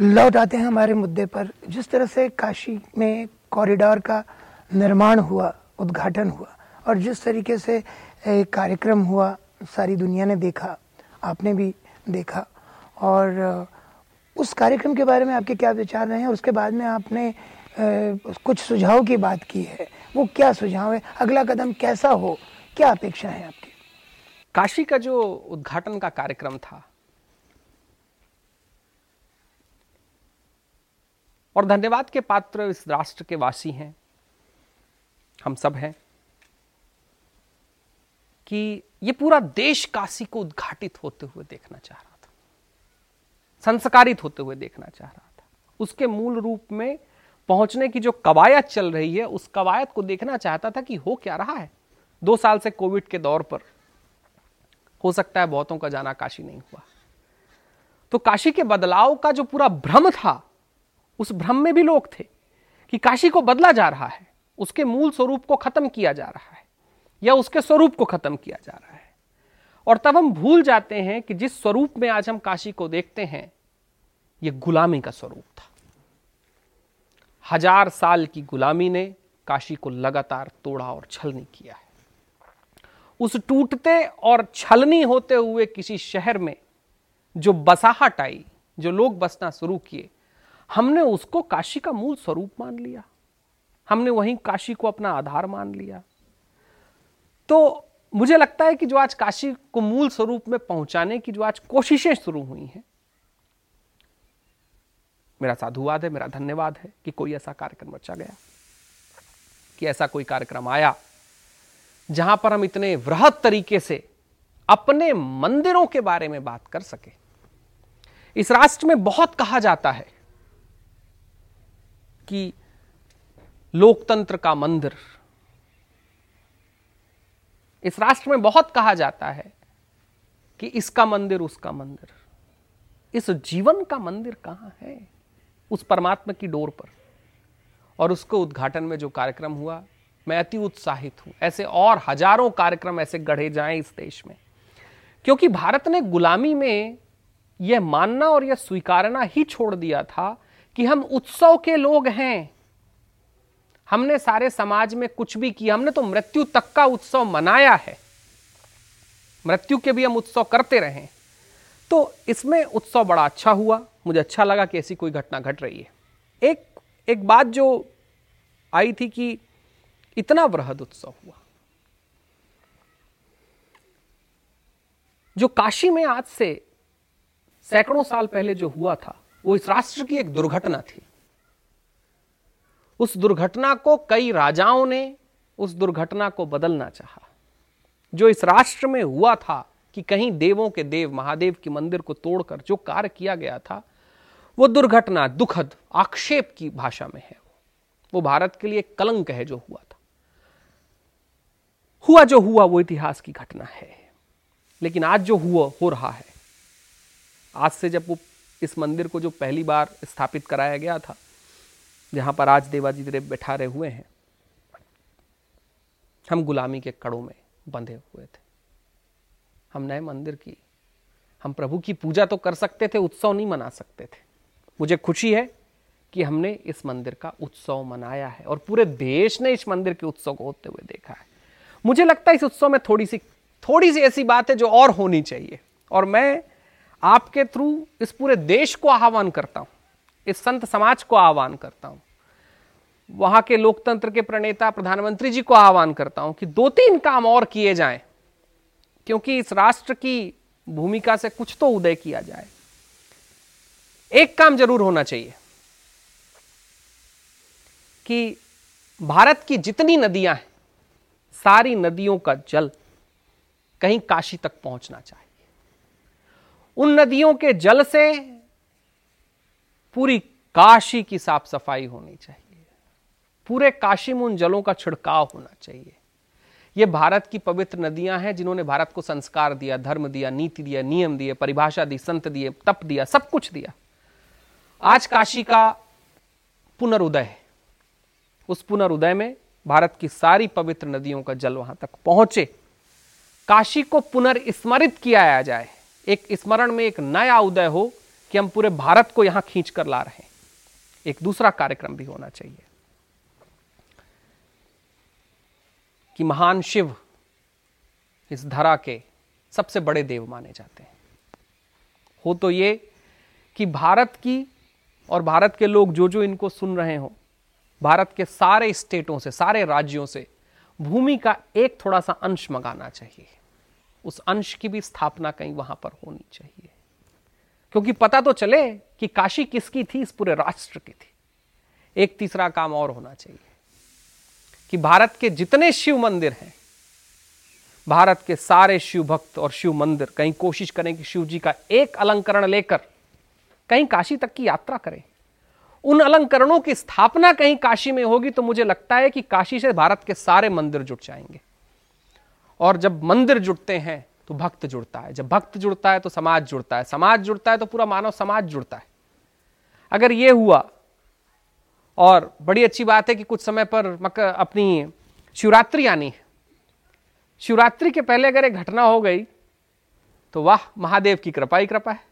लौट आते हैं हमारे मुद्दे पर। जिस तरह से काशी में कॉरिडोर का निर्माण हुआ, उद्घाटन हुआ, और जिस तरीके से कार्यक्रम हुआ, सारी दुनिया ने देखा, आपने भी देखा, और उस कार्यक्रम के बारे में आपके क्या विचार रहे हैं? और उसके बाद में आपने कुछ सुझाव की बात की है। वो क्या सुझाव है? अगला कदम कैसा हो? क्या अपेक्षा है आपकी? काशी का जो उद्घाटन का कार्यक्रम था और धन्यवाद के पात्र इस राष्ट्र के वासी हैं। हम सब हैं कि ये पूरा देश काशी को उद्घाटित होते हुए देखना चाह रहा था, संस्कारित होते हुए देखना चाह रहा था। उसके मूल रूप में पहुँचने की जो कवायद चल रही है, उस कवायद को देखना चाहता था कि हो क्या रहा है। दो साल से कोविड के दौर पर हो सकता है बहुतों का जाना काशी नहीं हुआ। तो काशी के बदलाव का जो पूरा भ्रम था उस भ्रम में भी लोग थे कि काशी को बदला जा रहा है, उसके मूल स्वरूप को खत्म किया जा रहा है, या उसके स्वरूप को खत्म किया जा रहा है। और तब हम भूल जाते हैं कि जिस स्वरूप में आज हम काशी को देखते हैं यह गुलामी का स्वरूप था। हज़ार साल की गुलामी ने काशी को लगातार तोड़ा और छलनी किया है। उस टूटते और छलनी होते हुए किसी शहर में जो बसाहट आई, जो लोग बसना शुरू किए हमने उसको काशी का मूल स्वरूप मान लिया। हमने वहीं काशी को अपना आधार मान लिया। तो मुझे लगता है कि जो आज काशी को मूल स्वरूप में पहुँचाने की जो आज कोशिशें शुरू हुई हैं, मेरा साधुवाद है, मेरा धन्यवाद है कि कोई ऐसा कार्यक्रम बचा गया, कि ऐसा कोई कार्यक्रम आया, जहाँ पर हम इतने वृहद तरीके से अपने मंदिरों के बारे में बात कर सके। इस राष्ट्र में बहुत कहा जाता है कि लोकतंत्र का मंदिर। इस राष्ट्र में बहुत कहा जाता है कि इसका मंदिर उसका मंदिर। इस जीवन का मंदिर कहाँ है? उस परमात्मा की डोर पर। और उसको उद्घाटन में जो कार्यक्रम हुआ, मैं अति उत्साहित हूँ। ऐसे और हज़ारों कार्यक्रम ऐसे गढ़े जाएँ इस देश में। क्योंकि भारत ने गुलामी में यह मानना और यह स्वीकारना ही छोड़ दिया था कि हम उत्सव के लोग हैं। हमने सारे समाज में कुछ भी किया, हमने तो मृत्यु तक का उत्सव मनाया है। मृत्यु के भी हम उत्सव करते रहे तो इसमें उत्सव बड़ा अच्छा हुआ। मुझे अच्छा लगा कि ऐसी कोई घटना घट रही है। एक एक बात जो आई थी कि इतना वृहद उत्सव हुआ। जो काशी में आज से सैकड़ों साल पहले जो हुआ था वो इस राष्ट्र की एक दुर्घटना थी। उस दुर्घटना को कई राजाओं ने उस दुर्घटना को बदलना चाहा। जो इस राष्ट्र में हुआ था कि कहीं देवों के देव, महादेव के मंदिर को तोड़कर जो कार्य किया गया था, वो दुर्घटना, दुखद, आक्षेप की भाषा में है। वो भारत के लिए कलंक है जो हुआ था। हुआ जो हुआ, वो इतिहास की घटना है। लेकिन आज जो हुआ, हो रहा है। आज से जब वो इस मंदिर को जो पहली बार स्थापित कराया गया था, जहाँ पर आज देवाजी देव बैठारे हुए हैं, हम गुलामी के कड़ों में बंधे हुए थे। हम नए मंदिर की, हम प्रभु की पूजा तो कर सकते थे, उत्सव नहीं मना सकते थे। मुझे खुशी है कि हमने इस मंदिर का उत्सव मनाया है और पूरे देश ने इस मंदिर के उत्सव को होते हुए देखा है। मुझे लगता है इस उत्सव में थोड़ी सी थोड़ी सी ऐसी बात है जो और होनी चाहिए। और मैं आपके थ्रू इस पूरे देश को आह्वान करता हूँ, इस संत समाज को आह्वान करता हूँ। वहाँ के लोकतंत्र के प्रणेता, प्रधानमंत्री जी को आह्वान करता हूँ कि दो तीन काम और किए जाएँ, क्योंकि इस राष्ट्र की भूमिका से कुछ तो उदय किया जाए। एक काम ज़रूर होना चाहिए कि भारत की जितनी नदियाँ हैं, सारी नदियों का जल कहीं काशी तक पहुँचना चाहिए। उन नदियों के जल से पूरी काशी की साफ़ सफ़ाई होनी चाहिए। पूरे काशी में उन जलों का छिड़काव होना चाहिए। ये भारत की पवित्र नदियाँ हैं जिन्होंने भारत को संस्कार दिया, धर्म दिया, नीति दिया, नियम दिए, परिभाषा दी, संत दिए, तप दिया, सब कुछ दिया। आज काशी का पुनरुदय है। उस पुनरुदय में भारत की सारी पवित्र नदियों का जल वहाँ तक पहुँचे। काशी को पुनर्स्मरित किया जाए। एक स्मरण में एक नया उदय हो कि हम पूरे भारत को यहाँ खींच कर ला रहे हैं। एक दूसरा कार्यक्रम भी होना चाहिए। कि महान शिव इस धरा के सबसे बड़े देव माने जाते हैं। हो तो ये कि भारत की और भारत के लोग जो जो इनको सुन रहे हो, भारत के सारे स्टेटों से, सारे राज्यों से, भूमि का एक थोड़ा सा अंश मंगाना चाहिए। उस अंश की भी स्थापना कहीं वहाँ पर होनी चाहिए। क्योंकि पता तो चले कि काशी किसकी थी, इस पूरे राष्ट्र की थी। एक तीसरा काम और होना चाहिए कि भारत के जितने शिव मंदिर हैं, भारत के सारे शिव भक्त और शिव मंदिर कहीं कोशिश करें कि शिव जी का एक अलंकरण लेकर कहीं काशी तक की यात्रा करें। उन अलंकरणों की स्थापना कहीं काशी में होगी तो मुझे लगता है कि काशी से भारत के सारे मंदिर जुट जाएँगे। और जब मंदिर जुड़ते हैं तो भक्त जुड़ता है। जब भक्त जुड़ता है तो समाज जुड़ता है। समाज जुड़ता है तो पूरा मानव समाज जुड़ता है। अगर ये हुआ, और बड़ी अच्छी बात है कि कुछ समय पर मक अपनी शिवरात्रि आनी है। शिवरात्रि के पहले अगर एक घटना हो गई तो वाह, महादेव की कृपा ही कृपा है।